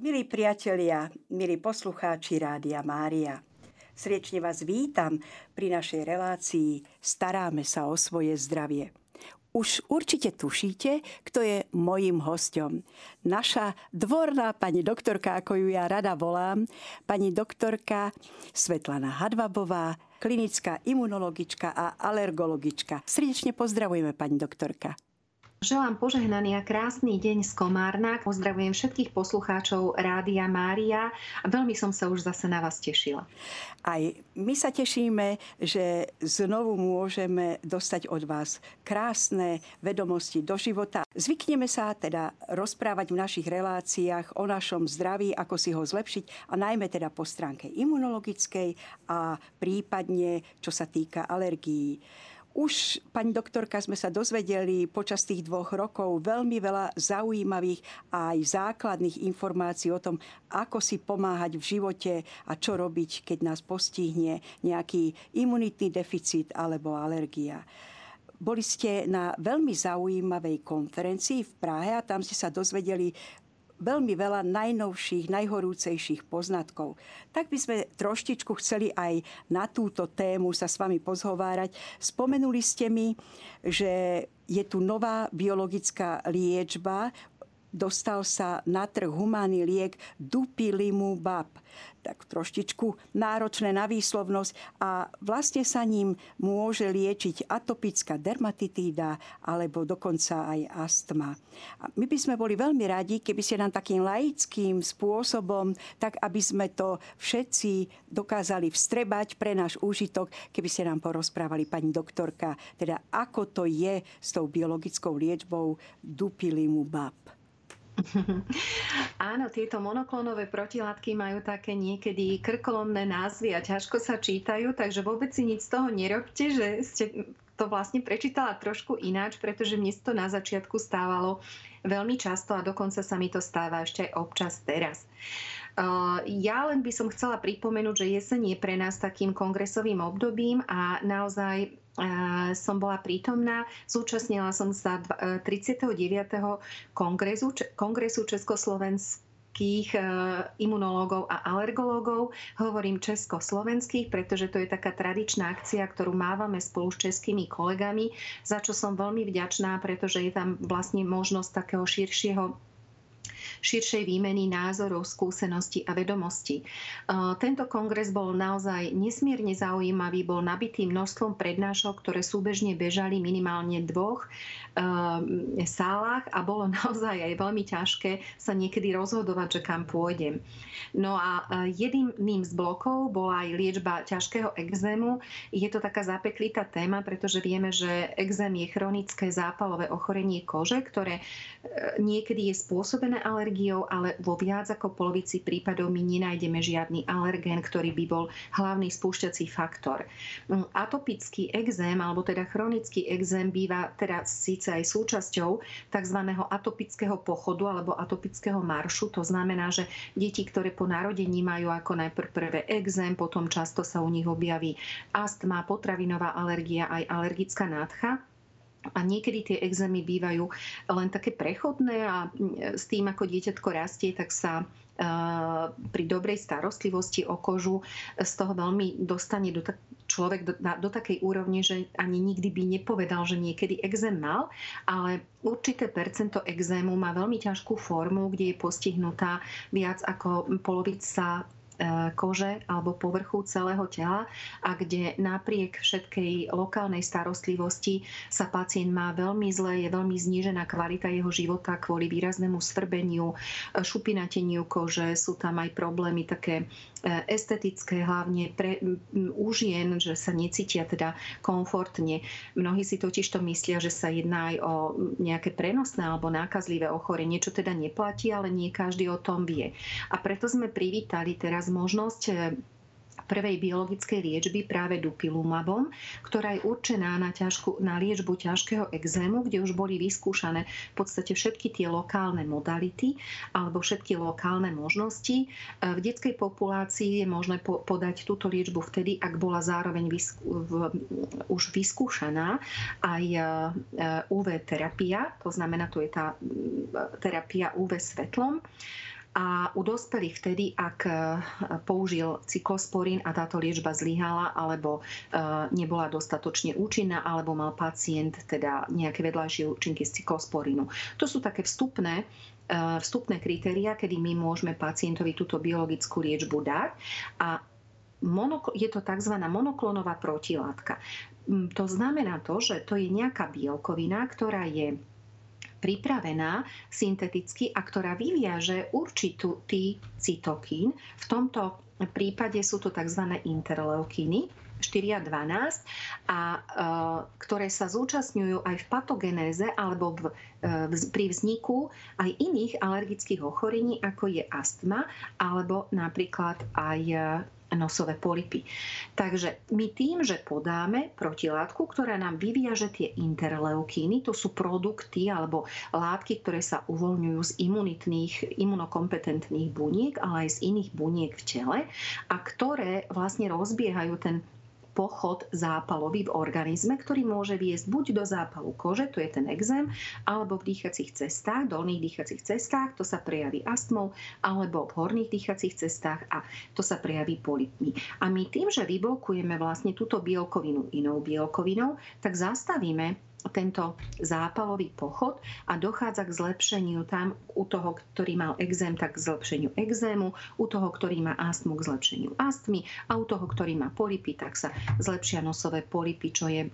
Milí priatelia, milí poslucháči Rádia Mária, sriečne vás vítam pri našej relácii Staráme sa o svoje zdravie. Už určite tušíte, kto je mojím hostom. Naša dvorná pani doktorka, ako ju ja rada volám, pani doktorka Svetlana Hadvabová, klinická imunologička a alergologička. Srdečne pozdravujeme, pani doktorka. Želám požehnaný a krásny deň z Komárna. Pozdravujem všetkých poslucháčov Rádia Mária a veľmi som sa už zase na vás tešila. Aj my sa tešíme, že znovu môžeme dostať od vás krásne vedomosti do života. Zvykneme sa teda rozprávať v našich reláciách o našom zdraví, ako si ho zlepšiť a najmä teda po stránke imunologickej a prípadne čo sa týka alergií. Už, pani doktorka, sme sa dozvedeli počas tých dvoch rokov veľmi veľa zaujímavých a aj základných informácií o tom, ako si pomáhať v živote a čo robiť, keď nás postihne nejaký imunitný deficit alebo alergia. Boli ste na veľmi zaujímavej konferencii v Prahe a tam ste sa dozvedeli veľmi veľa najnovších, najhorúcejších poznatkov. Tak by sme troštičku chceli aj na túto tému sa s vami pozhovárať. Spomenuli ste mi, že je tu nová biologická liečba dostal sa na trh humánny liek Dupilimubab. Tak troštičku náročné na výslovnosť a vlastne sa ním môže liečiť atopická dermatitída alebo dokonca aj astma. A my by sme boli veľmi radi, keby ste nám takým laickým spôsobom, tak aby sme to všetci dokázali vstrebať pre náš úžitok, keby ste nám porozprávali, pani doktorka, teda ako to je s tou biologickou liečbou Dupilimubab. Áno, tieto monoklonové protilátky majú také niekedy krkolomné názvy a ťažko sa čítajú, takže vôbec si nič z toho nerobte, že ste to vlastne prečítala trošku ináč, pretože mne to na začiatku stávalo veľmi často a dokonca sa mi to stáva ešte aj občas teraz. Ja len by som chcela pripomenúť, že jeseň je pre nás takým kongresovým obdobím a naozaj som bola prítomná. Zúčastnila som sa 39. E, kongresu, kongresu československých e, imunológov a alergológov. Hovorím československých, pretože to je taká tradičná akcia, ktorú mávame spolu s českými kolegami, za čo som veľmi vďačná, pretože je tam vlastne možnosť takého širšieho širšej výmeny názorov, skúseností a vedomostí. E, tento kongres bol naozaj nesmierne zaujímavý, bol nabitý množstvom prednášok, ktoré súbežne bežali minimálne dvoch e, sálach a bolo naozaj aj veľmi ťažké sa niekedy rozhodovať, že kam pôjdem. No a e, jedným z blokov bola aj liečba ťažkého exému. Je to taká zapeklitá téma, pretože vieme, že exém je chronické zápalové ochorenie kože, ktoré niekedy je spôsobené alergiou, ale vo viac ako polovici prípadov my nenájdeme žiadny alergén, ktorý by bol hlavný spúšťací faktor. Mm, atopický exém, alebo teda chronický exém býva teda síce aj súčasťou tzv. atopického pochodu alebo atopického maršu. To znamená, že deti, ktoré po narodení majú ako najprv prvé exém, potom často sa u nich objaví astma, potravinová alergia, aj alergická nádcha a niekedy tie exémy bývajú len také prechodné a s tým, ako dieťatko rastie, tak sa pri dobrej starostlivosti o kožu z toho veľmi dostane do človek do, do takej úrovne, že ani nikdy by nepovedal, že niekedy exém mal, ale určité percento exému má veľmi ťažkú formu, kde je postihnutá viac ako polovica E, kože alebo povrchu celého tela a kde napriek všetkej lokálnej starostlivosti sa pacient má veľmi zle, je veľmi znížená kvalita jeho života kvôli výraznému svrbeniu, e, šupinateniu kože, sú tam aj problémy také e, estetické, hlavne pre u žien, že sa necítia teda komfortne. Mnohí si totiž to myslia, že sa jedná aj o nejaké prenosné alebo nákazlivé ochorenie, čo teda neplatí, ale nie každý o tom vie. A preto sme privítali teraz možnosť eh, prvej biologickej liečby práve dupilumabom, ktorá je určená na, ťažku, na liečbu ťažkého exému, kde už boli vyskúšané v podstate všetky tie lokálne modality alebo všetky lokálne možnosti. Eh, v detskej populácii je možné podať túto liečbu vtedy, ak bola zároveň vyskú, v, už vyskúšaná aj eh, UV terapia, to znamená, to je tá terapia UV svetlom a u dospelých vtedy, ak použil cyklosporín a táto liečba zlyhala alebo nebola dostatočne účinná alebo mal pacient teda nejaké vedľajšie účinky z cyklosporínu. To sú také vstupné vstupné kritéria, kedy my môžeme pacientovi túto biologickú liečbu dať a je to tzv. monoklonová protilátka. To znamená to, že to je nejaká bielkovina, ktorá je pripravená synteticky a ktorá vyviaže určitú tý cytokín. V tomto prípade sú to tzv. interleukiny, 4 a 12, a, e, ktoré sa zúčastňujú aj v patogenéze alebo v, e, v, pri vzniku aj iných alergických ochorení, ako je astma alebo napríklad aj nosové polipy. Takže my tým, že podáme protilátku, ktorá nám vyviaže tie interleukíny, to sú produkty alebo látky, ktoré sa uvoľňujú z imunitných, imunokompetentných buniek, ale aj z iných buniek v tele a ktoré vlastne rozbiehajú ten pochod zápalový v organizme, ktorý môže viesť buď do zápalu kože, to je ten exém, alebo v dýchacích cestách, dolných dýchacích cestách, to sa prejaví astmou, alebo v horných dýchacích cestách a to sa prejaví polipmi. A my tým, že vyblokujeme vlastne túto bielkovinu inou bielkovinou, tak zastavíme tento zápalový pochod a dochádza k zlepšeniu tam u toho, ktorý mal exém, tak k zlepšeniu exému, u toho, ktorý má astmu, k zlepšeniu astmy a u toho, ktorý má polipy, tak sa zlepšia nosové polipy, čo je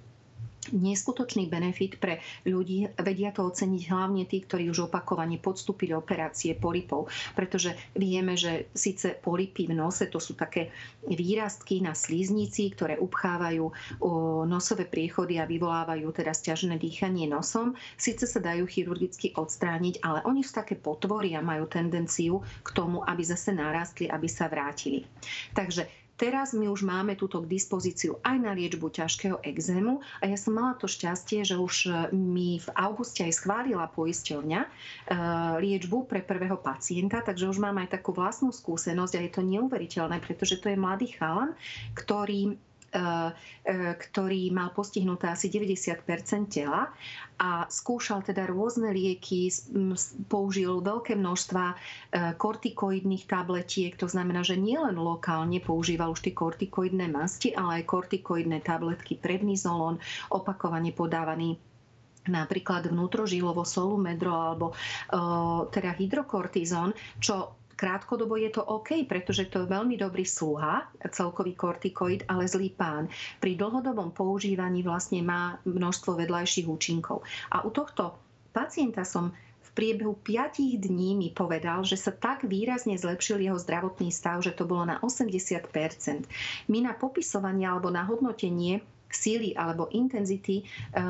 neskutočný benefit pre ľudí. Vedia to oceniť hlavne tí, ktorí už opakovane podstúpili operácie polipov, pretože vieme, že síce polipy v nose to sú také výrastky na slíznici, ktoré upchávajú nosové priechody a vyvolávajú teda stiažené dýchanie nosom. Síce sa dajú chirurgicky odstrániť, ale oni sú také potvory a majú tendenciu k tomu, aby zase narastli, aby sa vrátili. Takže Teraz my už máme túto k dispozíciu aj na liečbu ťažkého exému a ja som mala to šťastie, že už e, mi v auguste aj schválila poisťovňa e, liečbu pre prvého pacienta, takže už mám aj takú vlastnú skúsenosť a je to neuveriteľné, pretože to je mladý chalan, ktorý ktorý mal postihnuté asi 90% tela a skúšal teda rôzne lieky, použil veľké množstva e, kortikoidných tabletiek, to znamená, že nielen lokálne používal už tie kortikoidné masti, ale aj kortikoidné tabletky prednizolón, opakovane podávaný napríklad vnútrožilovo solumedro alebo teda hydrokortizón, čo Krátkodobo je to OK, pretože to je veľmi dobrý sluha, celkový kortikoid, ale zlý pán. Pri dlhodobom používaní vlastne má množstvo vedľajších účinkov. A u tohto pacienta som priebehu 5 dní mi povedal, že sa tak výrazne zlepšil jeho zdravotný stav, že to bolo na 80 My na popisovanie alebo na hodnotenie síly alebo intenzity eh,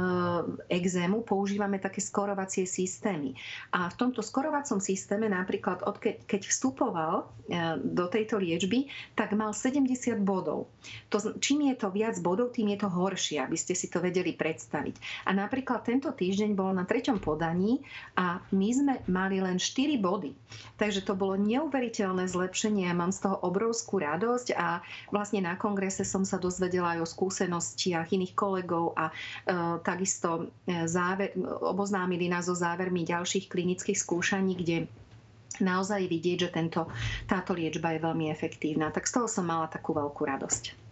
exému používame také skorovacie systémy. A v tomto skorovacom systéme napríklad, keď vstupoval eh, do tejto liečby, tak mal 70 bodov. To, čím je to viac bodov, tým je to horšie, aby ste si to vedeli predstaviť. A napríklad tento týždeň bol na treťom podaní a my sme mali len 4 body. Takže to bolo neuveriteľné zlepšenie mám z toho obrovskú radosť a vlastne na kongrese som sa dozvedela aj o skúsenosti skúsenostiach iných kolegov a e, takisto e, záver, oboznámili nás so závermi ďalších klinických skúšaní, kde naozaj vidieť, že tento, táto liečba je veľmi efektívna. Tak z toho som mala takú veľkú radosť.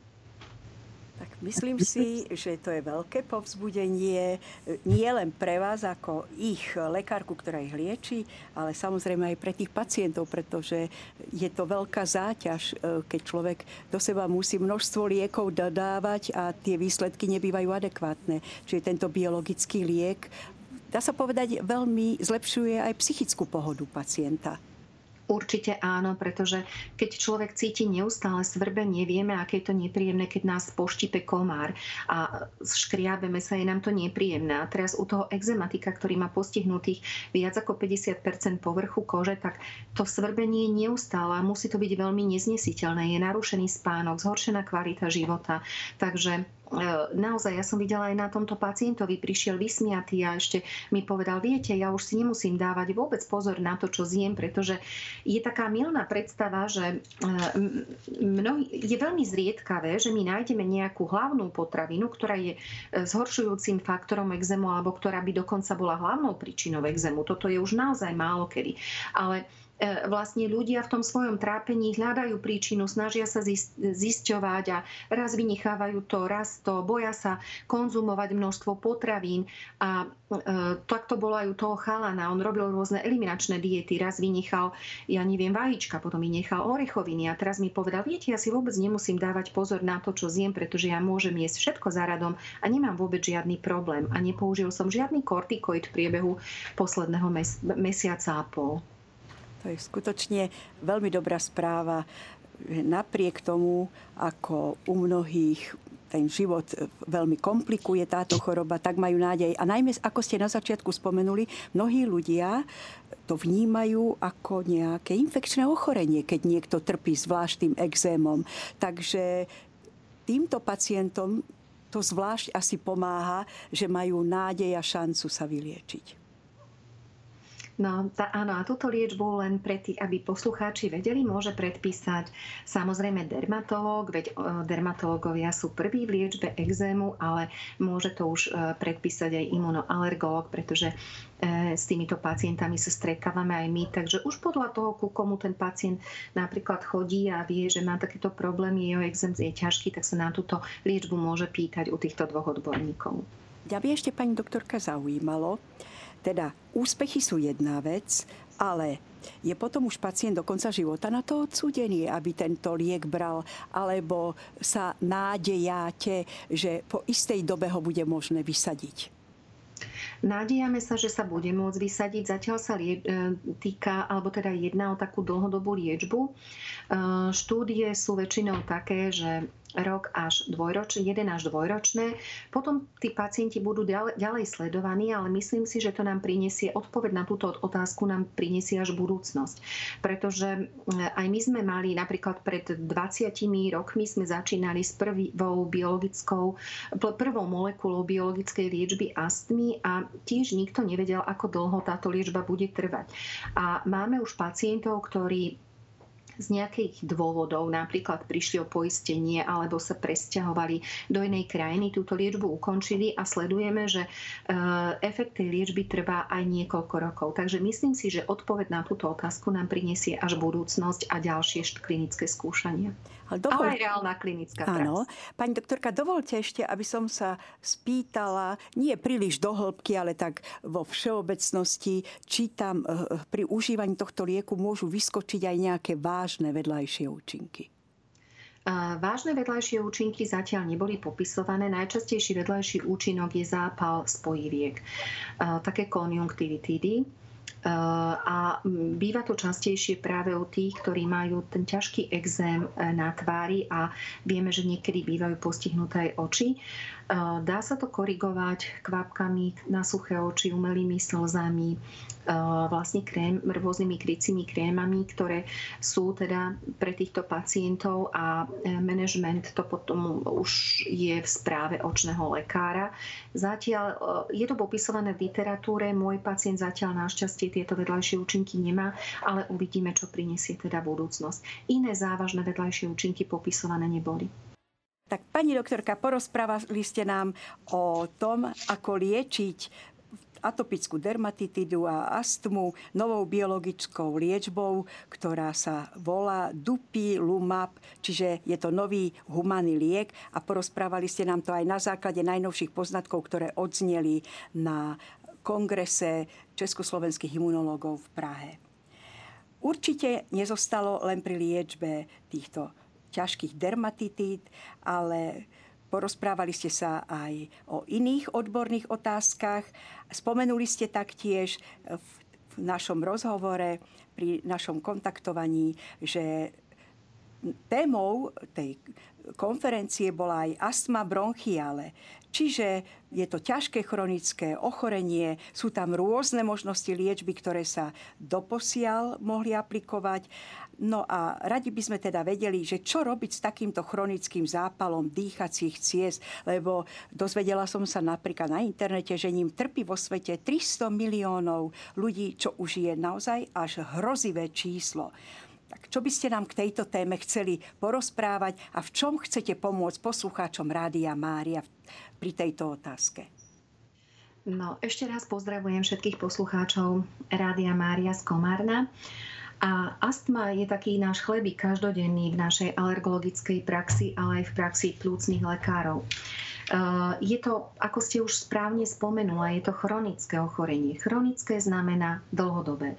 Tak myslím si, že to je veľké povzbudenie nie len pre vás ako ich lekárku, ktorá ich lieči, ale samozrejme aj pre tých pacientov, pretože je to veľká záťaž, e, keď človek do seba musí množstvo liekov dodávať a tie výsledky nebývajú adekvátne. Čiže tento biologický liek dá sa povedať, veľmi zlepšuje aj psychickú pohodu pacienta. Určite áno, pretože keď človek cíti neustále svrbenie, vieme, aké je to nepríjemné, keď nás poštipe komár a škriabeme sa, je nám to nepríjemné. A teraz u toho exematika, ktorý má postihnutých viac ako 50% povrchu kože, tak to svrbenie je neustále a musí to byť veľmi neznesiteľné. Je narušený spánok, zhoršená kvalita života. Takže naozaj, ja som videla aj na tomto pacientovi, prišiel vysmiatý a ešte mi povedal, viete, ja už si nemusím dávať vôbec pozor na to, čo zjem, pretože je taká milná predstava, že e, mnohý, je veľmi zriedkavé, že my nájdeme nejakú hlavnú potravinu, ktorá je e, zhoršujúcim faktorom exému alebo ktorá by dokonca bola hlavnou príčinou exému. Toto je už naozaj málo kedy. Ale E, vlastne ľudia v tom svojom trápení hľadajú príčinu, snažia sa zisťovať a raz vynechávajú to, raz to, boja sa konzumovať množstvo potravín a e, tak to bolo aj u toho chalana. On robil rôzne eliminačné diety, raz vynechal, ja neviem, vajíčka, potom vynechal orechoviny a teraz mi povedal, viete, ja si vôbec nemusím dávať pozor na to, čo zjem, pretože ja môžem jesť všetko za radom a nemám vôbec žiadny problém a nepoužil som žiadny kortikoid v priebehu posledného mes- mesiaca a pol. To je skutočne veľmi dobrá správa. Napriek tomu, ako u mnohých ten život veľmi komplikuje táto choroba, tak majú nádej. A najmä, ako ste na začiatku spomenuli, mnohí ľudia to vnímajú ako nejaké infekčné ochorenie, keď niekto trpí zvláštnym exémom. Takže týmto pacientom to zvlášť asi pomáha, že majú nádej a šancu sa vyliečiť. No tá, áno, a túto liečbu len pre tých, aby poslucháči vedeli, môže predpísať samozrejme dermatológ, veď dermatológovia sú prví v liečbe exému, ale môže to už e, predpísať aj imunoalergolog, pretože e, s týmito pacientami sa stretávame aj my, takže už podľa toho, ku komu ten pacient napríklad chodí a vie, že má takéto problémy, jeho exém je ťažký, tak sa na túto liečbu môže pýtať u týchto dvoch odborníkov. Ja by ešte pani doktorka zaujímalo, teda úspechy sú jedna vec, ale je potom už pacient do konca života na to odsúdený, aby tento liek bral, alebo sa nádejáte, že po istej dobe ho bude možné vysadiť? Nádejame sa, že sa bude môcť vysadiť. Zatiaľ sa lie- e, týka, alebo teda jedná o takú dlhodobú liečbu. E, štúdie sú väčšinou také, že rok až dvojročné, jeden až dvojročné. Potom tí pacienti budú ďalej sledovaní, ale myslím si, že to nám prinesie, odpoveď na túto otázku nám prinesie až budúcnosť. Pretože eh, aj my sme mali napríklad pred 20 rokmi sme začínali s prvou biologickou, prvou molekulou biologickej liečby astmy a tiež nikto nevedel, ako dlho táto liečba bude trvať. A máme už pacientov, ktorí z nejakých dôvodov, napríklad prišli o poistenie alebo sa presťahovali do inej krajiny, túto liečbu ukončili a sledujeme, že e, efekt tej liečby trvá aj niekoľko rokov. Takže myslím si, že odpoveď na túto otázku nám prinesie až budúcnosť a ďalšie klinické skúšania. Ale, dovol... Ale aj reálna klinická Áno. Pani doktorka, dovolte ešte, aby som sa spýtala, nie príliš do hĺbky, ale tak vo všeobecnosti, či tam eh, pri užívaní tohto lieku môžu vyskočiť aj nejaké vážne vedľajšie účinky. Vážne vedľajšie účinky zatiaľ neboli popisované. Najčastejší vedľajší účinok je zápal spojiviek. Také konjunktivitidy a býva to častejšie práve u tých, ktorí majú ten ťažký exém e, na tvári a vieme, že niekedy bývajú postihnuté aj oči. E, dá sa to korigovať kvapkami na suché oči, umelými slzami, vlastne krém, rôznymi krycími krémami, ktoré sú teda pre týchto pacientov a e, manažment to potom už je v správe očného lekára. Zatiaľ je to popisované v literatúre, môj pacient zatiaľ našťastie tieto vedľajšie účinky nemá, ale uvidíme, čo prinesie teda budúcnosť. Iné závažné vedľajšie účinky popisované neboli. Tak pani doktorka, porozprávali ste nám o tom, ako liečiť atopickú dermatitidu a astmu novou biologickou liečbou, ktorá sa volá Dupilumab, čiže je to nový humánny liek a porozprávali ste nám to aj na základe najnovších poznatkov, ktoré odzneli na kongrese československých imunológov v Prahe. Určite nezostalo len pri liečbe týchto ťažkých dermatitít, ale Porozprávali ste sa aj o iných odborných otázkach. Spomenuli ste taktiež v našom rozhovore, pri našom kontaktovaní, že témou tej konferencie bola aj astma bronchiale. Čiže je to ťažké chronické ochorenie, sú tam rôzne možnosti liečby, ktoré sa doposiaľ mohli aplikovať No a radi by sme teda vedeli, že čo robiť s takýmto chronickým zápalom dýchacích ciest, lebo dozvedela som sa napríklad na internete, že ním trpí vo svete 300 miliónov ľudí, čo už je naozaj až hrozivé číslo. Tak čo by ste nám k tejto téme chceli porozprávať a v čom chcete pomôcť poslucháčom Rádia Mária pri tejto otázke? No, ešte raz pozdravujem všetkých poslucháčov Rádia Mária z Komárna. A astma je taký náš chlebík každodenný v našej alergologickej praxi, ale aj v praxi plúcnych lekárov. Eh, je to, ako ste už správne spomenula, je to chronické ochorenie. Chronické znamená dlhodobé.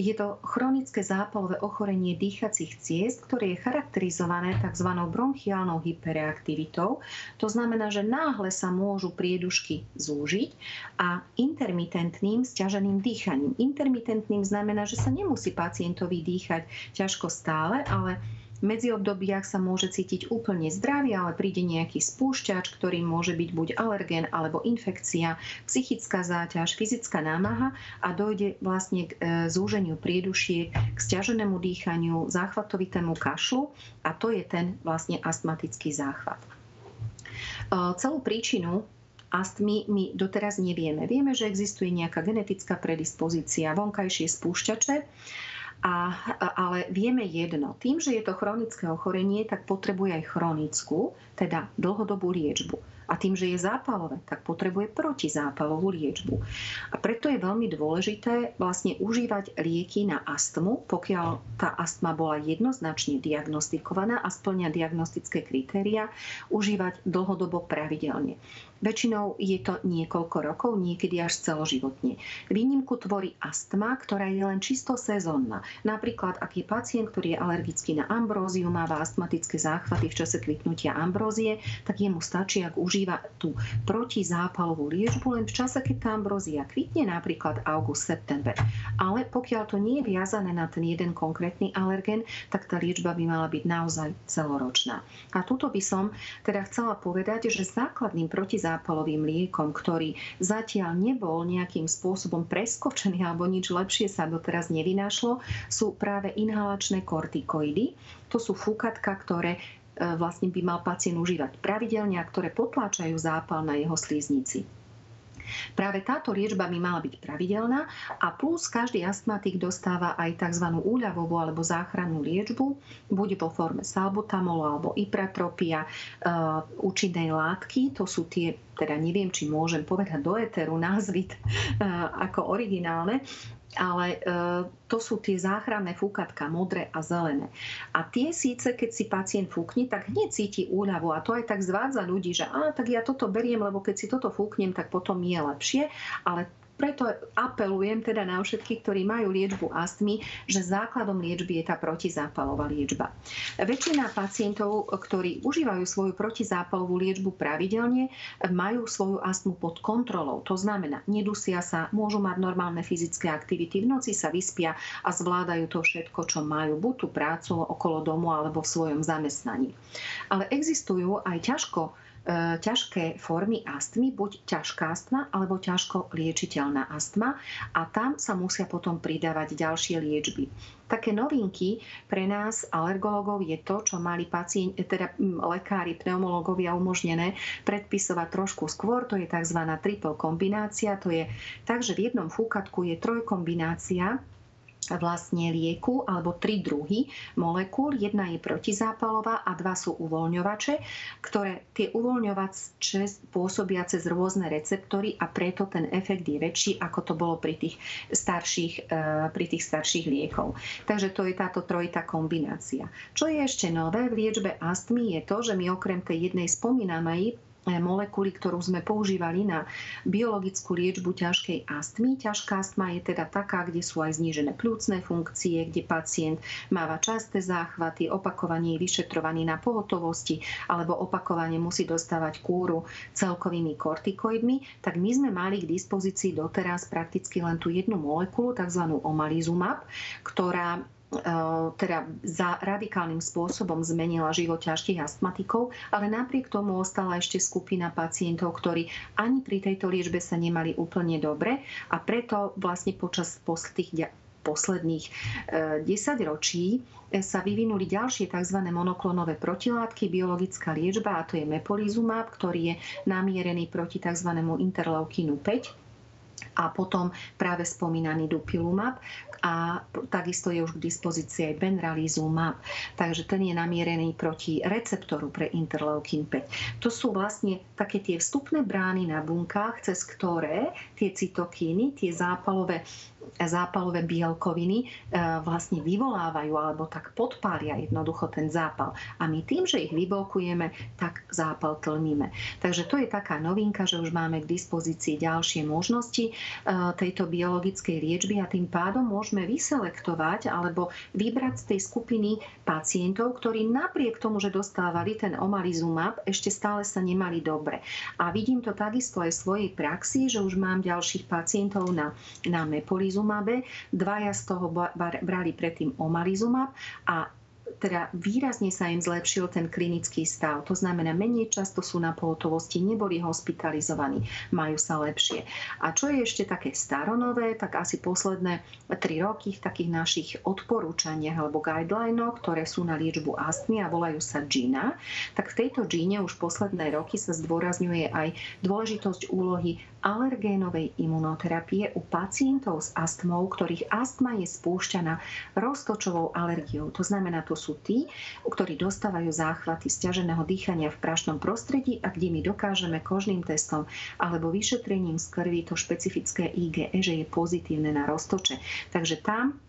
Je to chronické zápalové ochorenie dýchacích ciest, ktoré je charakterizované tzv. bronchiálnou hyperreaktivitou. To znamená, že náhle sa môžu priedušky zúžiť a intermitentným stiaženým dýchaním. Intermitentným znamená, že sa nemusí pacientovi dýchať ťažko stále, ale medzi obdobiach sa môže cítiť úplne zdravý, ale príde nejaký spúšťač, ktorý môže byť buď alergén alebo infekcia, psychická záťaž, fyzická námaha a dojde vlastne k e, zúženiu priedušiek, k stiaženému dýchaniu, záchvatovitému kašlu a to je ten vlastne astmatický záchvat. E, celú príčinu astmy my doteraz nevieme. Vieme, že existuje nejaká genetická predispozícia, vonkajšie spúšťače, a, ale vieme jedno. Tým, že je to chronické ochorenie, tak potrebuje aj chronickú, teda dlhodobú liečbu. A tým, že je zápalové, tak potrebuje protizápalovú liečbu. A preto je veľmi dôležité vlastne užívať lieky na astmu, pokiaľ tá astma bola jednoznačne diagnostikovaná a splňa diagnostické kritéria, užívať dlhodobo pravidelne. Väčšinou je to niekoľko rokov, niekedy až celoživotne. Výnimku tvorí astma, ktorá je len čisto sezónna. Napríklad, ak je pacient, ktorý je alergický na ambróziu, máva astmatické záchvaty v čase kvitnutia ambrózie, tak jemu stačí, ak užíva tú protizápalovú liečbu len v čase, keď tá ambrózia kvitne, napríklad august-september. Ale pokiaľ to nie je viazané na ten jeden konkrétny alergen, tak tá liečba by mala byť naozaj celoročná. A tuto by som teda chcela povedať, že základným protizápalovým zápalovým liekom, ktorý zatiaľ nebol nejakým spôsobom preskočený alebo nič lepšie sa doteraz nevynášlo, sú práve inhalačné kortikoidy. To sú fúkatka, ktoré e, vlastne by mal pacient užívať pravidelne a ktoré potláčajú zápal na jeho slíznici. Práve táto liečba by mala byť pravidelná a plus každý astmatik dostáva aj tzv. úľavovú alebo záchrannú liečbu, buď vo forme salbutamolu alebo ipratropia, uh, účinnej látky, to sú tie teda neviem, či môžem povedať do éteru názvy uh, ako originálne, ale e, to sú tie záchranné fúkatka, modré a zelené. A tie síce, keď si pacient fúkne, tak hneď cíti úľavu a to aj tak zvádza ľudí, že á, tak ja toto beriem, lebo keď si toto fúknem, tak potom je lepšie, ale preto apelujem teda na všetkých, ktorí majú liečbu astmy, že základom liečby je tá protizápalová liečba. Väčšina pacientov, ktorí užívajú svoju protizápalovú liečbu pravidelne, majú svoju astmu pod kontrolou. To znamená, nedusia sa, môžu mať normálne fyzické aktivity, v noci sa vyspia a zvládajú to všetko, čo majú, buď tú prácu okolo domu alebo v svojom zamestnaní. Ale existujú aj ťažko ťažké formy astmy, buď ťažká astma alebo ťažko liečiteľná astma a tam sa musia potom pridávať ďalšie liečby. Také novinky pre nás alergologov je to, čo mali pacienti, teda lekári, pneumológovia umožnené predpisovať trošku skôr, to je tzv. triple kombinácia, to je tak, že v jednom fúkatku je trojkombinácia vlastne lieku alebo tri druhy molekúl. Jedna je protizápalová a dva sú uvoľňovače, ktoré tie uvoľňovače pôsobia cez rôzne receptory a preto ten efekt je väčší, ako to bolo pri tých starších, eh, pri tých starších liekov. Takže to je táto trojitá kombinácia. Čo je ešte nové v liečbe astmy je to, že my okrem tej jednej spomínanej E, molekuly, ktorú sme používali na biologickú liečbu ťažkej astmy. Ťažká astma je teda taká, kde sú aj znížené plúcne funkcie, kde pacient máva časté záchvaty, opakovanie je vyšetrovaný na pohotovosti alebo opakovane musí dostávať kúru celkovými kortikoidmi, tak my sme mali k dispozícii doteraz prakticky len tú jednu molekulu, tzv. omalizumab, ktorá teda za radikálnym spôsobom zmenila život ťažkých astmatikov, ale napriek tomu ostala ešte skupina pacientov, ktorí ani pri tejto liečbe sa nemali úplne dobre a preto vlastne počas posledných posledných 10 eh, ročí eh, sa vyvinuli ďalšie tzv. monoklonové protilátky, biologická liečba, a to je mepolizumab, ktorý je namierený proti tzv. interleukínu 5 a potom práve spomínaný dupilumab a takisto je už k dispozícii aj benralizumab. Takže ten je namierený proti receptoru pre interleukin 5. To sú vlastne také tie vstupné brány na bunkách, cez ktoré tie cytokíny, tie zápalové zápalové bielkoviny e, vlastne vyvolávajú alebo tak podpália jednoducho ten zápal. A my tým, že ich vyblokujeme, tak zápal tlmíme. Takže to je taká novinka, že už máme k dispozícii ďalšie možnosti e, tejto biologickej liečby a tým pádom môžeme vyselektovať alebo vybrať z tej skupiny pacientov, ktorí napriek tomu, že dostávali ten omalizumab, ešte stále sa nemali dobre. A vidím to takisto aj v svojej praxi, že už mám ďalších pacientov na, na mepolizumabe. Dvaja z toho brali predtým omalizumab a teda výrazne sa im zlepšil ten klinický stav. To znamená, menej často sú na pohotovosti, neboli hospitalizovaní, majú sa lepšie. A čo je ešte také staronové, tak asi posledné tri roky v takých našich odporúčaniach alebo guidelinoch, ktoré sú na liečbu astmy a volajú sa GINA, tak v tejto GINE už posledné roky sa zdôrazňuje aj dôležitosť úlohy alergénovej imunoterapie u pacientov s astmou, ktorých astma je spúšťaná roztočovou alergiou. To znamená, to sú tí, ktorí dostávajú záchvaty stiaženého dýchania v prašnom prostredí a kde my dokážeme kožným testom alebo vyšetrením z krvi to špecifické IgE, že je pozitívne na roztoče. Takže tam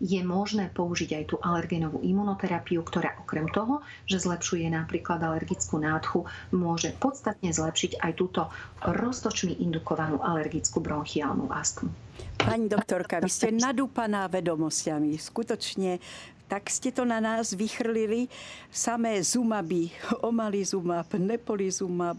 je možné použiť aj tú alergénovú imunoterapiu, ktorá okrem toho, že zlepšuje napríklad alergickú nádchu, môže podstatne zlepšiť aj túto roztočmi indukovanú alergickú bronchiálnu astmu. Pani doktorka, vy ste nadúpaná vedomosťami. Skutočne tak ste to na nás vychrlili. Samé zumaby, omalizumab, nepolizumab,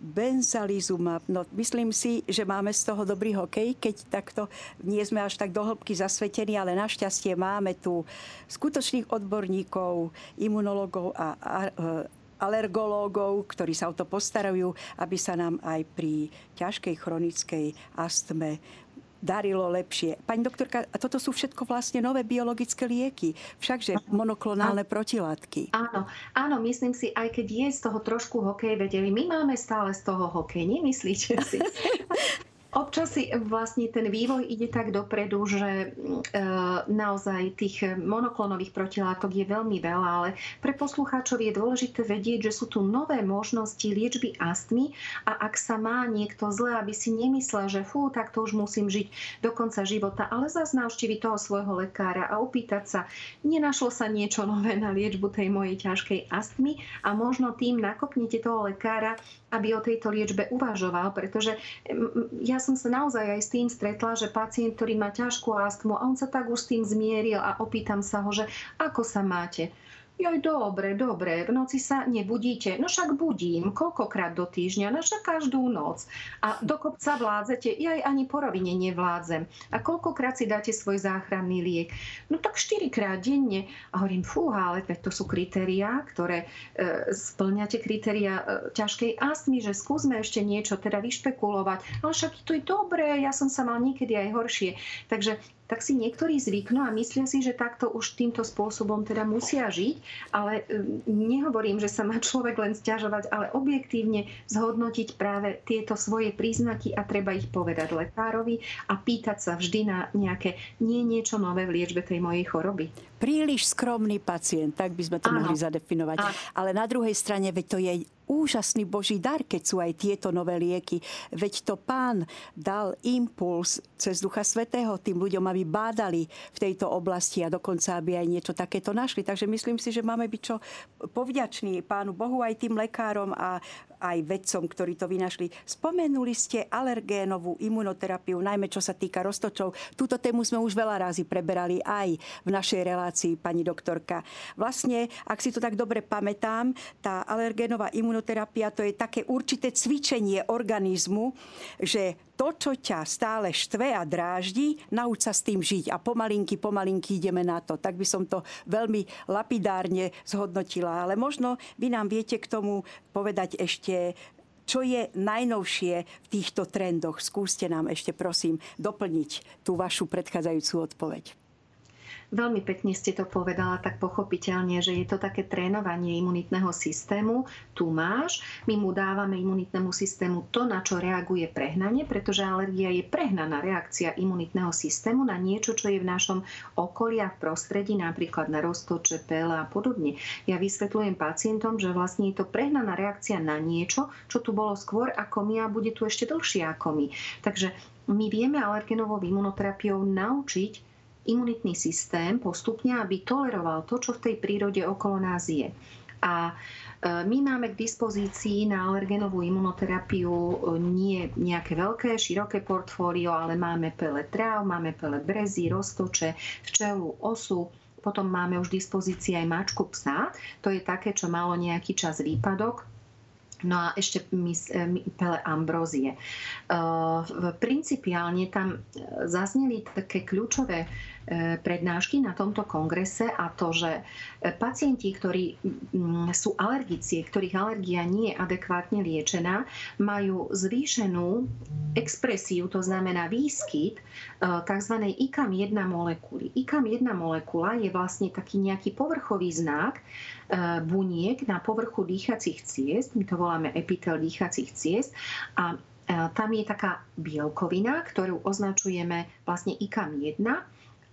benzalizumab. No, myslím si, že máme z toho dobrý hokej, keď takto nie sme až tak do hĺbky zasvetení, ale našťastie máme tu skutočných odborníkov, imunologov a, a, a alergológov, ktorí sa o to postarajú, aby sa nám aj pri ťažkej chronickej astme darilo lepšie. Pani doktorka, toto sú všetko vlastne nové biologické lieky, všakže monoklonálne protilátky. Áno, áno, myslím si, aj keď je z toho trošku hokej, vedeli, my máme stále z toho hokej, nemyslíte si? Občas si vlastne ten vývoj ide tak dopredu, že e, naozaj tých monoklonových protilátok je veľmi veľa, ale pre poslucháčov je dôležité vedieť, že sú tu nové možnosti liečby astmy a ak sa má niekto zle, aby si nemyslel, že fú, tak to už musím žiť do konca života, ale zase navštíviť toho svojho lekára a opýtať sa, nenašlo sa niečo nové na liečbu tej mojej ťažkej astmy a možno tým nakopnite toho lekára, aby o tejto liečbe uvažoval, pretože ja som sa naozaj aj s tým stretla, že pacient, ktorý má ťažkú astmu a on sa tak už s tým zmieril a opýtam sa ho, že ako sa máte. Joj, dobre, dobre, v noci sa nebudíte. No však budím, koľkokrát do týždňa, no však každú noc. A do kopca vládzete, ja aj ani po rovine nevládzem. A koľkokrát si dáte svoj záchranný liek? No tak štyrikrát denne. A hovorím, fúha, ale to sú kritériá, ktoré e, splňate kritériá e, ťažkej astmy, že skúsme ešte niečo teda vyšpekulovať. Ale však to je dobré, ja som sa mal niekedy aj horšie. Takže tak si niektorí zvyknú a myslia si, že takto už týmto spôsobom teda musia žiť, ale um, nehovorím, že sa má človek len stiažovať, ale objektívne zhodnotiť práve tieto svoje príznaky a treba ich povedať lekárovi a pýtať sa vždy na nejaké nie niečo nové v liečbe tej mojej choroby. Príliš skromný pacient, tak by sme to Áno. mohli zadefinovať. Áno. Ale na druhej strane, veď to je úžasný Boží dar, keď sú aj tieto nové lieky. Veď to pán dal impuls cez Ducha Svetého tým ľuďom, aby bádali v tejto oblasti a dokonca, aby aj niečo takéto našli. Takže myslím si, že máme byť čo povďační pánu Bohu aj tým lekárom a aj vedcom, ktorí to vynašli. Spomenuli ste alergénovú imunoterapiu, najmä čo sa týka roztočov. Túto tému sme už veľa razy preberali aj v našej relácii, pani doktorka. Vlastne, ak si to tak dobre pamätám, tá alergénová imunoterapia to je také určité cvičenie organizmu, že to, čo ťa stále štve a dráždi, nauč sa s tým žiť a pomalinky, pomalinky ideme na to. Tak by som to veľmi lapidárne zhodnotila. Ale možno vy nám viete k tomu povedať ešte čo je najnovšie v týchto trendoch? Skúste nám ešte prosím doplniť tú vašu predchádzajúcu odpoveď. Veľmi pekne ste to povedala tak pochopiteľne, že je to také trénovanie imunitného systému. Tu máš, my mu dávame imunitnému systému to, na čo reaguje prehnanie, pretože alergia je prehnaná reakcia imunitného systému na niečo, čo je v našom okolí a v prostredí, napríklad na roztoče, pele a podobne. Ja vysvetľujem pacientom, že vlastne je to prehnaná reakcia na niečo, čo tu bolo skôr ako my a bude tu ešte dlhšie ako my. Takže my vieme alergenovou imunoterapiou naučiť imunitný systém postupne, aby toleroval to, čo v tej prírode okolo nás je. A e, my máme k dispozícii na alergenovú imunoterapiu e, nie nejaké veľké, široké portfólio, ale máme pele tráv, máme pele brezy, roztoče, včelu, osu, potom máme už v dispozícii aj mačku psa. To je také, čo malo nejaký čas výpadok No a ešte pele ambrózie. Principiálne tam zazneli také kľúčové E, prednášky na tomto kongrese a to, že pacienti, ktorí mm, sú alergici, ktorých alergia nie je adekvátne liečená, majú zvýšenú expresiu, to znamená výskyt e, tzv. ICAM-1 molekuly. ICAM-1 molekula je vlastne taký nejaký povrchový znak e, buniek na povrchu dýchacích ciest, my to voláme epitel dýchacích ciest a tam je taká bielkovina, ktorú označujeme vlastne ICAM-1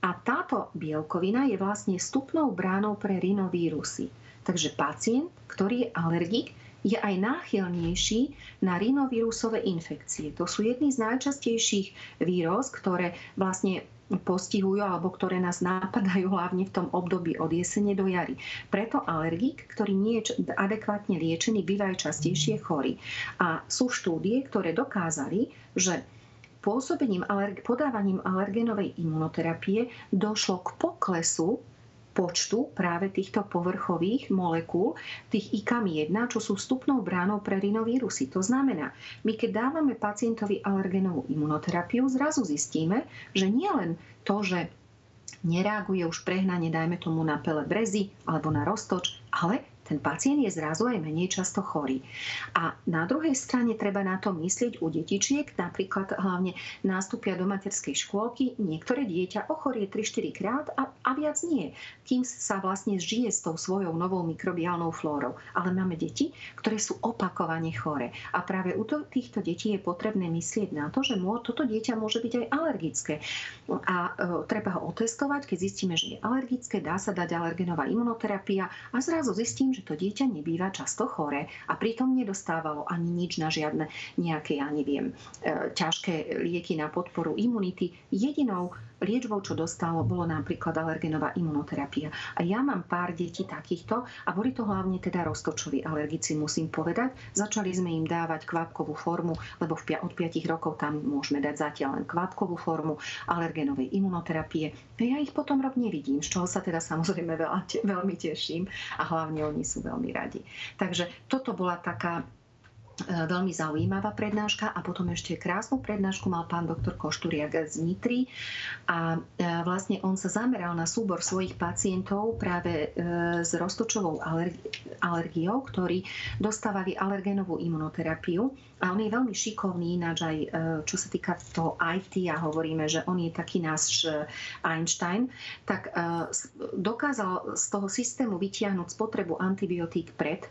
a táto bielkovina je vlastne vstupnou bránou pre rinovírusy. Takže pacient, ktorý je alergik, je aj náchylnejší na rinovírusové infekcie. To sú jedny z najčastejších víros, ktoré vlastne postihujú alebo ktoré nás nápadajú hlavne v tom období od jesene do jary. Preto alergik, ktorý nie je adekvátne liečený, býva aj častejšie chorý. A sú štúdie, ktoré dokázali, že pôsobením, podávaním alergenovej imunoterapie došlo k poklesu počtu práve týchto povrchových molekúl, tých ICAM-1, čo sú vstupnou bránou pre rinovírusy. To znamená, my keď dávame pacientovi alergenovú imunoterapiu, zrazu zistíme, že nielen to, že nereaguje už prehnanie, dajme tomu na pele brezy alebo na roztoč, ale ten pacient je zrazu aj menej často chorý. A na druhej strane treba na to myslieť u detičiek, napríklad hlavne nástupia do materskej škôlky, niektoré dieťa ochorie 3-4 krát a, a viac nie, kým sa vlastne žije s tou svojou novou mikrobiálnou flórou. Ale máme deti, ktoré sú opakovane chore. A práve u to, týchto detí je potrebné myslieť na to, že toto dieťa môže byť aj alergické. A e, treba ho otestovať, keď zistíme, že je alergické, dá sa dať alergenová imunoterapia a zrazu zistím, že to dieťa nebýva často chore a pritom nedostávalo ani nič na žiadne nejaké, ja neviem, e, ťažké lieky na podporu imunity. Jedinou liečbou, čo dostalo, bolo napríklad alergenová imunoterapia. A ja mám pár detí takýchto a boli to hlavne teda roztočoví alergici, musím povedať. Začali sme im dávať kvapkovú formu, lebo od 5 rokov tam môžeme dať zatiaľ len kvapkovú formu alergenovej imunoterapie. A ja ich potom rok nevidím, z čoho sa teda samozrejme veľa, veľmi teším a hlavne oni sú veľmi radi. Takže toto bola taká veľmi zaujímavá prednáška. A potom ešte krásnu prednášku mal pán doktor Košturiak z Nitry. A e, vlastne on sa zameral na súbor svojich pacientov práve e, s roztočovou alergiou, ktorí dostávali alergénovú imunoterapiu. A on je veľmi šikovný, ináč aj čo sa týka toho IT a hovoríme, že on je taký náš Einstein, tak dokázal z toho systému vytiahnuť spotrebu antibiotík pred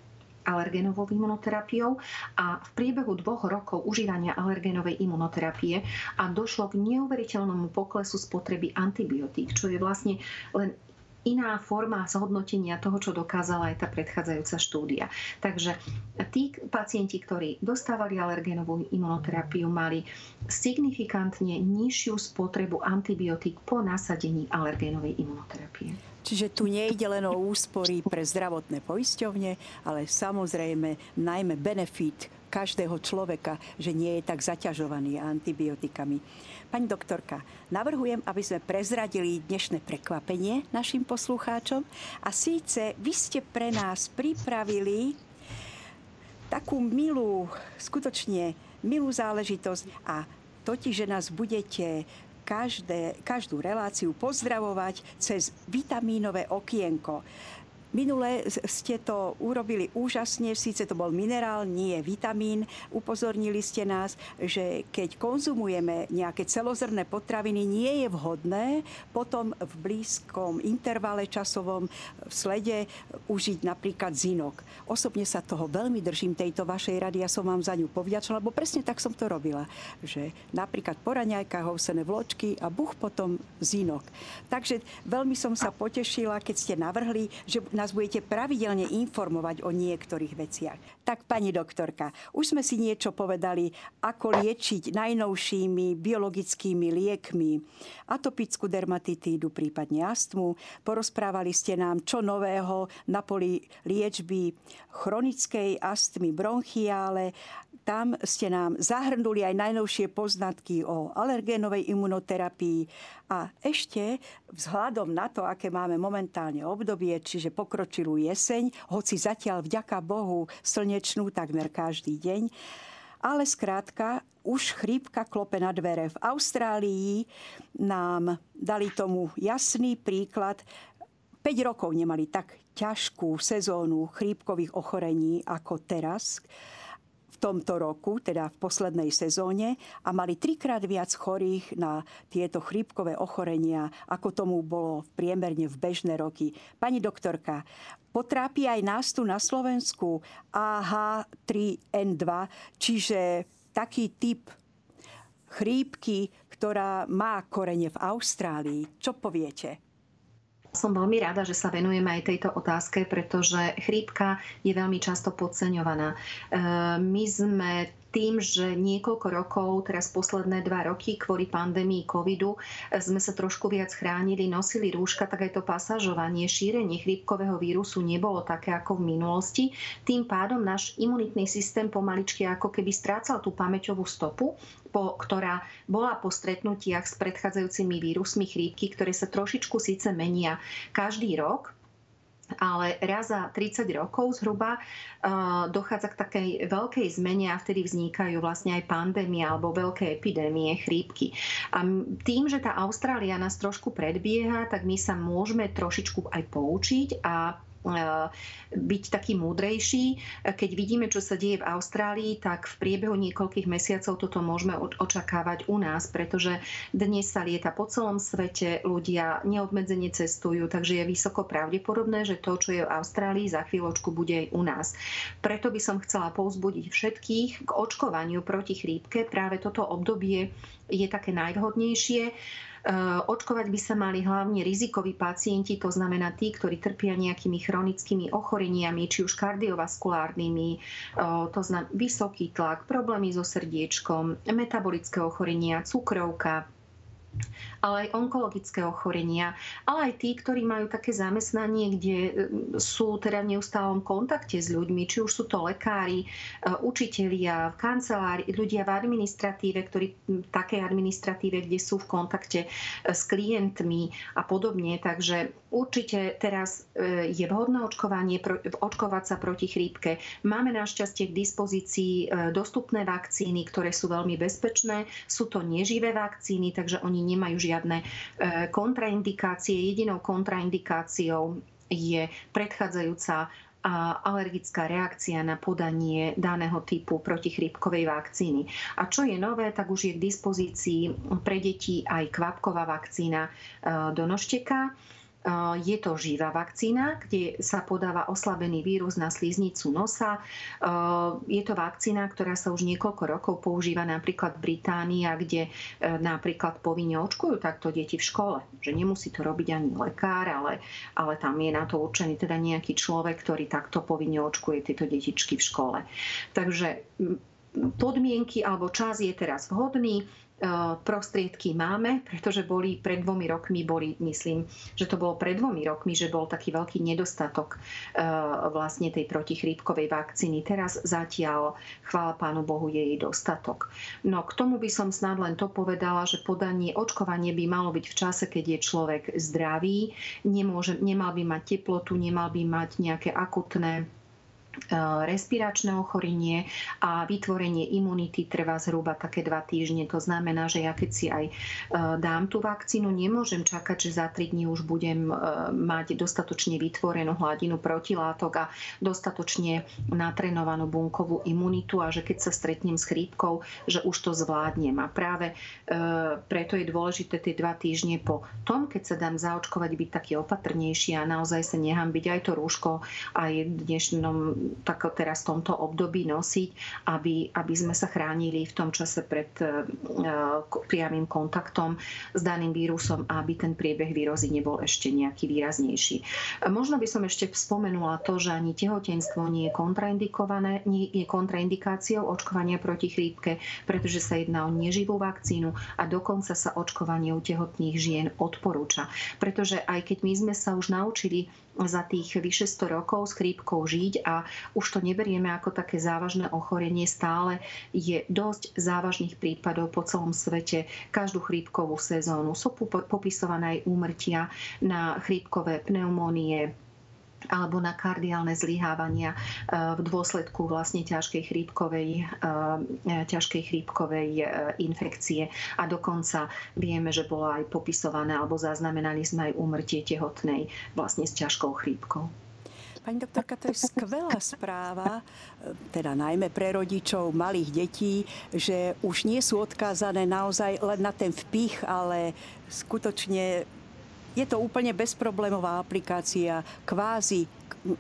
alergénovou imunoterapiou a v priebehu dvoch rokov užívania alergénovej imunoterapie a došlo k neuveriteľnému poklesu spotreby antibiotík, čo je vlastne len iná forma zhodnotenia toho, čo dokázala aj tá predchádzajúca štúdia. Takže tí pacienti, ktorí dostávali alergénovú imunoterapiu, mali signifikantne nižšiu spotrebu antibiotík po nasadení alergénovej imunoterapie. Čiže tu nejde len o úspory pre zdravotné poisťovne, ale samozrejme najmä benefit každého človeka, že nie je tak zaťažovaný antibiotikami. Pani doktorka, navrhujem, aby sme prezradili dnešné prekvapenie našim poslucháčom a síce vy ste pre nás pripravili takú milú, skutočne milú záležitosť a totiž, že nás budete každé, každú reláciu pozdravovať cez vitamínové okienko. Minule ste to urobili úžasne, síce to bol minerál, nie vitamín. Upozornili ste nás, že keď konzumujeme nejaké celozrné potraviny, nie je vhodné potom v blízkom intervale časovom v slede užiť napríklad zinok. Osobne sa toho veľmi držím tejto vašej rady, ja som vám za ňu povďačila, lebo presne tak som to robila. Že napríklad po raňajkách ovsené vločky a buch potom zinok. Takže veľmi som sa potešila, keď ste navrhli, že nás budete pravidelne informovať o niektorých veciach. Tak, pani doktorka, už sme si niečo povedali, ako liečiť najnovšími biologickými liekmi atopickú dermatitídu, prípadne astmu. Porozprávali ste nám, čo nového na poli liečby chronickej astmy bronchiále tam ste nám zahrnuli aj najnovšie poznatky o alergénovej imunoterapii a ešte vzhľadom na to, aké máme momentálne obdobie, čiže pokročilú jeseň, hoci zatiaľ vďaka Bohu slnečnú takmer každý deň, ale skrátka už chrípka klope na dvere. V Austrálii nám dali tomu jasný príklad. 5 rokov nemali tak ťažkú sezónu chrípkových ochorení ako teraz tomto roku, teda v poslednej sezóne a mali trikrát viac chorých na tieto chrípkové ochorenia, ako tomu bolo v priemerne v bežné roky. Pani doktorka, potrápi aj nás tu na Slovensku AH3N2, čiže taký typ chrípky, ktorá má korene v Austrálii. Čo poviete? Som veľmi rada, že sa venujeme aj tejto otázke, pretože chrípka je veľmi často podceňovaná. E, my sme tým, že niekoľko rokov, teraz posledné dva roky kvôli pandémii covidu sme sa trošku viac chránili, nosili rúška, tak aj to pasažovanie, šírenie chrípkového vírusu nebolo také ako v minulosti. Tým pádom náš imunitný systém pomaličky ako keby strácal tú pamäťovú stopu, po, ktorá bola po stretnutiach s predchádzajúcimi vírusmi chrípky, ktoré sa trošičku síce menia každý rok, ale raz za 30 rokov zhruba uh, dochádza k takej veľkej zmene a vtedy vznikajú vlastne aj pandémie alebo veľké epidémie, chrípky. A tým, že tá Austrália nás trošku predbieha, tak my sa môžeme trošičku aj poučiť a Eh, byť taký múdrejší. Keď vidíme, čo sa deje v Austrálii, tak v priebehu niekoľkých mesiacov toto môžeme očakávať u nás, pretože dnes sa lieta po celom svete, ľudia neobmedzene cestujú, takže je vysoko pravdepodobné, že to, čo je v Austrálii, za chvíľočku bude aj u nás. Preto by som chcela povzbudiť všetkých k očkovaniu proti chrípke. Práve toto obdobie je také najvhodnejšie. Eh, očkovať by sa mali hlavne rizikoví pacienti, to znamená tí, ktorí trpia nejakými chronickými ochoreniami, či už kardiovaskulárnymi, eh, to znamená vysoký tlak, problémy so srdiečkom, metabolické ochorenia, cukrovka, ale aj onkologické ochorenia, ale aj tí, ktorí majú také zamestnanie, kde e, sú teda v neustálom kontakte s ľuďmi, či už sú to lekári, e, učitelia, kancelári, ľudia v administratíve, ktorí v administratíve, kde sú v kontakte e, s klientmi a podobne. Takže určite teraz je vhodné očkovanie, očkovať sa proti chrípke. Máme našťastie k dispozícii dostupné vakcíny, ktoré sú veľmi bezpečné. Sú to neživé vakcíny, takže oni nemajú žiadne e, kontraindikácie. Jedinou kontraindikáciou je predchádzajúca a alergická reakcia na podanie daného typu protichrípkovej vakcíny. A čo je nové, tak už je k dispozícii pre deti aj kvapková vakcína e, do nošteka Eh, je to živá vakcína, kde sa podáva oslabený vírus na sliznicu nosa. Je to vakcína, ktorá sa už niekoľko rokov používa napríklad v Británii, kde eh, napríklad povinne očkujú takto deti v škole. Že nemusí to robiť ani lekár, ale, ale tam je na to určený teda nejaký človek, ktorý takto povinne očkuje tieto detičky v škole. Takže podmienky alebo čas je teraz vhodný E, prostriedky máme, pretože boli pred dvomi rokmi, boli, myslím, že to bolo pred dvomi rokmi, že bol taký veľký nedostatok e, vlastne tej protichrípkovej vakcíny. Teraz zatiaľ, chvála Pánu Bohu, je jej dostatok. No k tomu by som snad len to povedala, že podanie, očkovanie by malo byť v čase, keď je človek zdravý, nemôže, nemal by mať teplotu, nemal by mať nejaké akutné E, respiračné ochorenie a vytvorenie imunity trvá zhruba také dva týždne. To znamená, že ja keď si aj e, dám tú vakcínu, nemôžem čakať, že za tri dní už budem e, mať dostatočne vytvorenú hladinu protilátok a dostatočne natrenovanú bunkovú imunitu a že keď sa stretnem s chrípkou, že už to zvládnem. A práve preto je dôležité tie dva týždne po tom, keď sa dám zaočkovať, byť taký opatrnejší a naozaj sa nechám byť aj to rúško aj v dnešnom tak teraz v tomto období nosiť, aby, aby sme sa chránili v tom čase pred uh, priamým kontaktom s daným vírusom aby ten priebeh výrozy nebol ešte nejaký výraznejší. Možno by som ešte spomenula to, že ani tehotenstvo nie je kontraindikované, nie je kontraindikáciou očkovania proti chrípke, pretože sa jedná o neživú vakcínu a dokonca sa očkovanie u tehotných žien odporúča. Pretože aj keď my sme sa už naučili za tých vyše 100 rokov s chrípkou žiť a už to neberieme ako také závažné ochorenie. Stále je dosť závažných prípadov po celom svete. Každú chrípkovú sezónu sú popisované aj úmrtia na chrípkové pneumónie, alebo na kardiálne zlyhávania e, v dôsledku vlastne ťažkej chrípkovej, e, ťažkej chrípkovej e, infekcie. A dokonca vieme, že bolo aj popisované, alebo zaznamenali sme aj úmrtie tehotnej vlastne s ťažkou chrípkou. Pani doktorka, to je skvelá správa, teda najmä pre rodičov malých detí, že už nie sú odkázané naozaj len na ten vpich, ale skutočne je to úplne bezproblémová aplikácia kvázi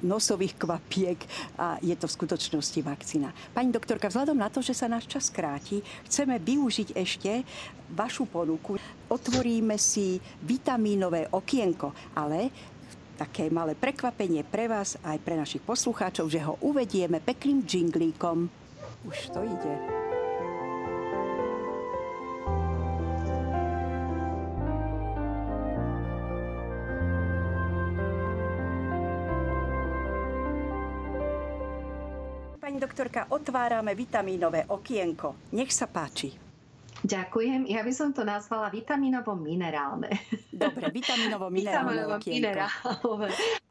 nosových kvapiek a je to v skutočnosti vakcína. Pani doktorka, vzhľadom na to, že sa náš čas kráti, chceme využiť ešte vašu ponuku. Otvoríme si vitamínové okienko, ale také malé prekvapenie pre vás aj pre našich poslucháčov, že ho uvedieme pekným džinglíkom. Už to ide. Doktorka, otvárame vitamínové okienko. Nech sa páči. Ďakujem. Ja by som to nazvala vitamínovo-minerálne. Dobre, vitamínovo-minerálne.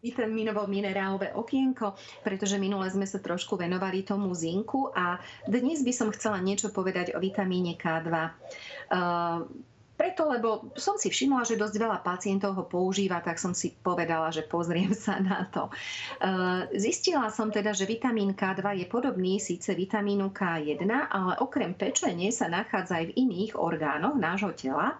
Vitamínovo-minerálové okienko, pretože minule sme sa trošku venovali tomu zinku a dnes by som chcela niečo povedať o vitamíne K2. Uh, preto, lebo som si všimla, že dosť veľa pacientov ho používa, tak som si povedala, že pozriem sa na to. E, zistila som teda, že vitamín K2 je podobný síce vitamínu K1, ale okrem pečenie sa nachádza aj v iných orgánoch nášho tela.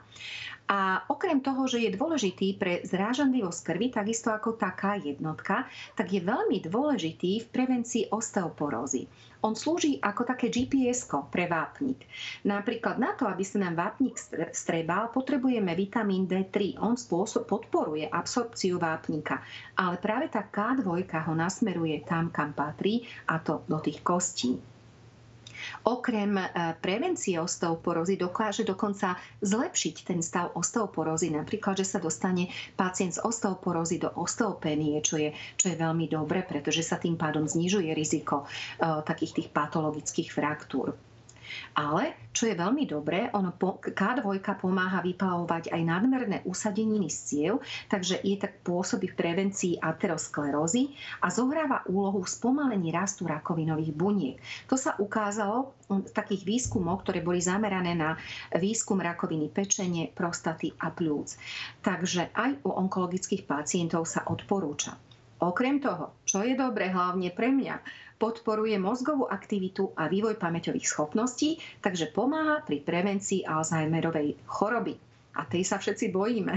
A okrem toho, že je dôležitý pre zrážanlivosť krvi, takisto ako taká jednotka, tak je veľmi dôležitý v prevencii osteoporózy. On slúži ako také gps pre vápnik. Napríklad na to, aby sa nám vápnik strebal, potrebujeme vitamín D3. On spôsob podporuje absorpciu vápnika. Ale práve tá K2 ho nasmeruje tam, kam patrí, a to do tých kostí. Okrem e, prevencie osteoporózy dokáže dokonca zlepšiť ten stav osteoporózy. Napríklad, že sa dostane pacient z osteoporózy do osteopénie, čo je, čo je veľmi dobre, pretože sa tým pádom znižuje riziko uh, takých tých patologických fraktúr. Ale, čo je veľmi dobré, ono K2 pomáha vyplavovať aj nadmerné usadeniny z ciev, takže je tak pôsobí v prevencii aterosklerózy a zohráva úlohu v spomalení rastu rakovinových buniek. To sa ukázalo v takých výskumoch, ktoré boli zamerané na výskum rakoviny pečenie, prostaty a pľúc. Takže aj u onkologických pacientov sa odporúča. Okrem toho, čo je dobre hlavne pre mňa, podporuje mozgovú aktivitu a vývoj pamäťových schopností, takže pomáha pri prevencii Alzheimerovej choroby. A tej sa všetci bojíme.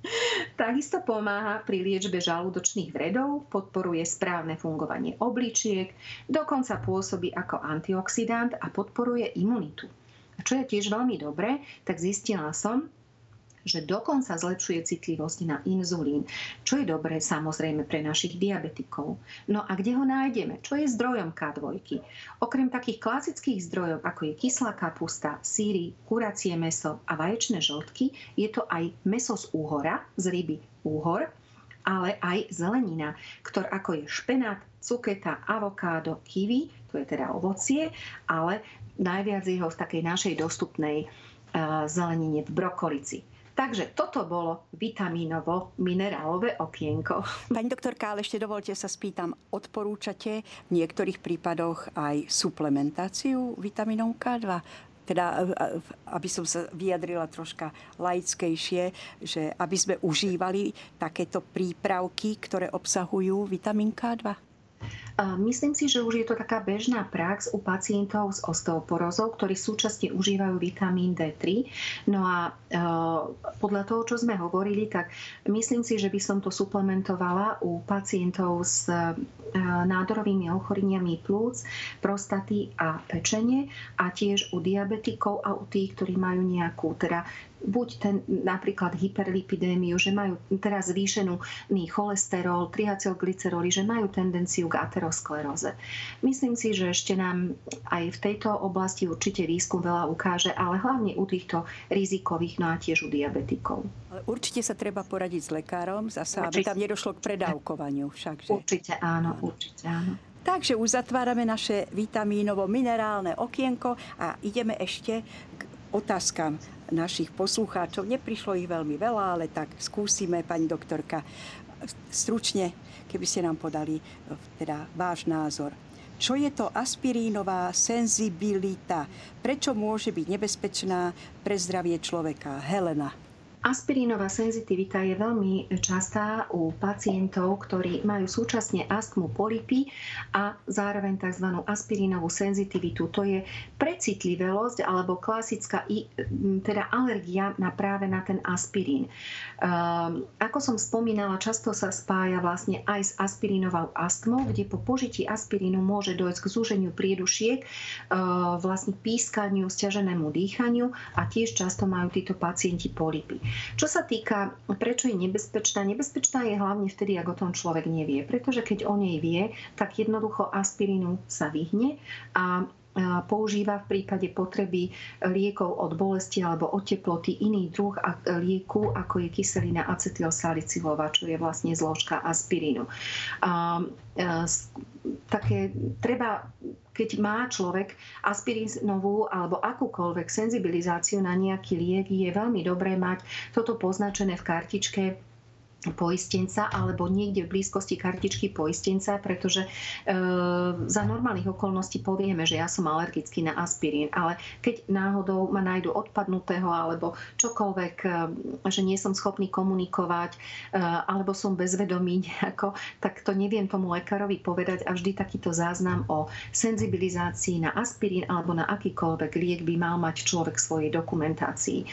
Takisto pomáha pri liečbe žalúdočných vredov, podporuje správne fungovanie obličiek, dokonca pôsobí ako antioxidant a podporuje imunitu. A čo je tiež veľmi dobré, tak zistila som, že dokonca zlepšuje citlivosť na inzulín, čo je dobré samozrejme pre našich diabetikov. No a kde ho nájdeme? Čo je zdrojom K2? Okrem takých klasických zdrojov, ako je kyslá kapusta, síry, kuracie meso a vaječné žltky, je to aj meso z úhora, z ryby úhor, ale aj zelenina, ktorá ako je špenát, cuketa, avokádo, kiwi, to je teda ovocie, ale najviac jeho v takej našej dostupnej zelenine v brokolici. Takže toto bolo vitamínovo-minerálové okienko. Pani doktorka, ale ešte dovolte sa spýtam, odporúčate v niektorých prípadoch aj suplementáciu vitamínom K2? teda aby som sa vyjadrila troška laickejšie, že aby sme užívali takéto prípravky, ktoré obsahujú vitamín K2? Myslím si, že už je to taká bežná prax u pacientov s osteoporózou, ktorí súčasne užívajú vitamín D3. No a e, podľa toho, čo sme hovorili, tak myslím si, že by som to suplementovala u pacientov s e, nádorovými ochoreniami plúc, prostaty a pečenie a tiež u diabetikov a u tých, ktorí majú nejakú teda buď ten napríklad hyperlipidémiu, že majú teraz zvýšený cholesterol, triacylglyceroly, že majú tendenciu k ateroskleróze. Myslím si, že ešte nám aj v tejto oblasti určite výskum veľa ukáže, ale hlavne u týchto rizikových, no a tiež u diabetikov. Určite sa treba poradiť s lekárom, zasa, aby tam nedošlo k predávkovaniu však. Že? Určite áno, určite áno. Takže uzatvárame naše vitamínovo-minerálne okienko a ideme ešte k otázkam našich poslucháčov. Neprišlo ich veľmi veľa, ale tak skúsime, pani doktorka, stručne, keby ste nám podali teda váš názor. Čo je to aspirínová senzibilita? Prečo môže byť nebezpečná pre zdravie človeka? Helena. Aspirínová senzitivita je veľmi častá u pacientov, ktorí majú súčasne astmu polipy a zároveň tzv. aspirínovú senzitivitu. To je precitlivosť alebo klasická teda alergia na práve na ten aspirín. Ehm, ako som spomínala, často sa spája vlastne aj s aspirínovou astmou, kde po požití aspirínu môže dojsť k zúženiu priedušiek, ehm, vlastne pískaniu, stiaženému dýchaniu a tiež často majú títo pacienti polipy. Čo sa týka, prečo je nebezpečná, nebezpečná je hlavne vtedy, ak o tom človek nevie. Pretože keď o nej vie, tak jednoducho aspirínu sa vyhne a používa v prípade potreby liekov od bolesti alebo od teploty iný druh lieku, ako je kyselina acetylsalicylová, čo je vlastne zložka aspirínu. A, také treba keď má človek aspirínovú alebo akúkoľvek senzibilizáciu na nejaký liek, je veľmi dobré mať toto poznačené v kartičke poistenca alebo niekde v blízkosti kartičky poistenca, pretože e, za normálnych okolností povieme, že ja som alergický na aspirín, ale keď náhodou ma nájdu odpadnutého alebo čokoľvek, e, že nie som schopný komunikovať e, alebo som bezvedomý nejako, tak to neviem tomu lekárovi povedať a vždy takýto záznam o senzibilizácii na aspirín alebo na akýkoľvek liek by mal mať človek v svojej dokumentácii. E,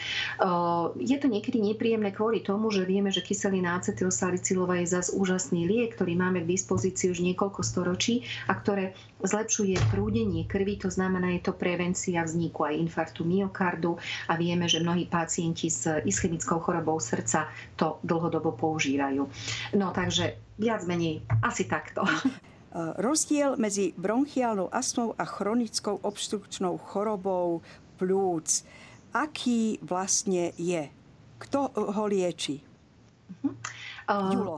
je to niekedy nepríjemné kvôli tomu, že vieme, že kyselina acetylsalicylová je zase úžasný liek, ktorý máme k dispozícii už niekoľko storočí a ktoré zlepšuje prúdenie krvi, to znamená, je to prevencia vzniku aj infarktu myokardu a vieme, že mnohí pacienti s ischemickou chorobou srdca to dlhodobo používajú. No takže viac menej asi takto. Rozdiel medzi bronchiálnou astmou a chronickou obštrukčnou chorobou plúc, aký vlastne je? Kto ho lieči? Uh, Julo.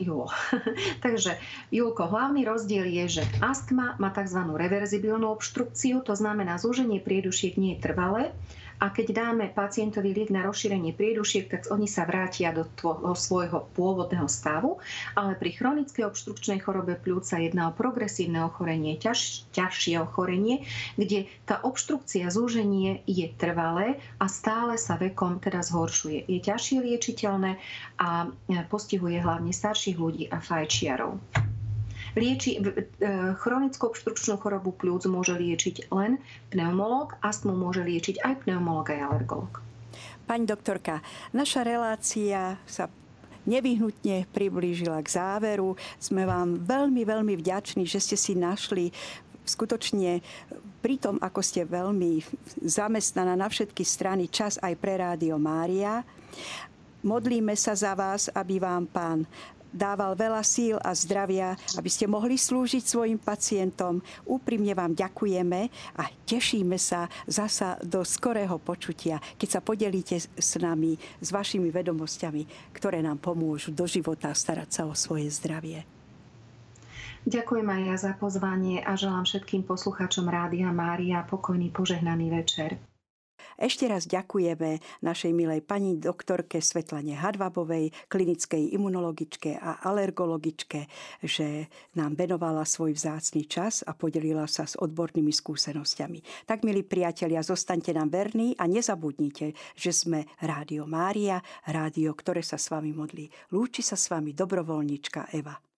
Julo. Takže, Julko, hlavný rozdiel je, že astma má tzv. reverzibilnú obštrukciu, to znamená, zúženie priedušiek nie je trvalé, a keď dáme pacientovi liek na rozšírenie priedušiek, tak oni sa vrátia do toho svojho pôvodného stavu, ale pri chronickej obštrukčnej chorobe pľúca jedná o progresívne ochorenie, ťaž, ťažšie ochorenie, kde tá obštrukcia, zúženie je trvalé a stále sa vekom teda zhoršuje. Je ťažšie liečiteľné a postihuje hlavne starších ľudí a fajčiarov. Lieči, e, chronickú obštrukčnú chorobu pľúc môže liečiť len pneumolog, astmu môže liečiť aj pneumolog aj alergolog. Pani doktorka, naša relácia sa nevyhnutne priblížila k záveru. Sme vám veľmi, veľmi vďační, že ste si našli skutočne pri tom, ako ste veľmi zamestnaná na všetky strany, čas aj pre Rádio Mária. Modlíme sa za vás, aby vám pán dával veľa síl a zdravia, aby ste mohli slúžiť svojim pacientom. Úprimne vám ďakujeme a tešíme sa zasa do skorého počutia, keď sa podelíte s nami, s vašimi vedomosťami, ktoré nám pomôžu do života starať sa o svoje zdravie. Ďakujem aj ja za pozvanie a želám všetkým poslucháčom Rádia Mária pokojný požehnaný večer. Ešte raz ďakujeme našej milej pani doktorke Svetlane Hadvabovej, klinickej imunologičke a alergologičke, že nám venovala svoj vzácný čas a podelila sa s odbornými skúsenosťami. Tak, milí priatelia, zostaňte nám verní a nezabudnite, že sme Rádio Mária, rádio, ktoré sa s vami modlí. Lúči sa s vami dobrovoľníčka Eva.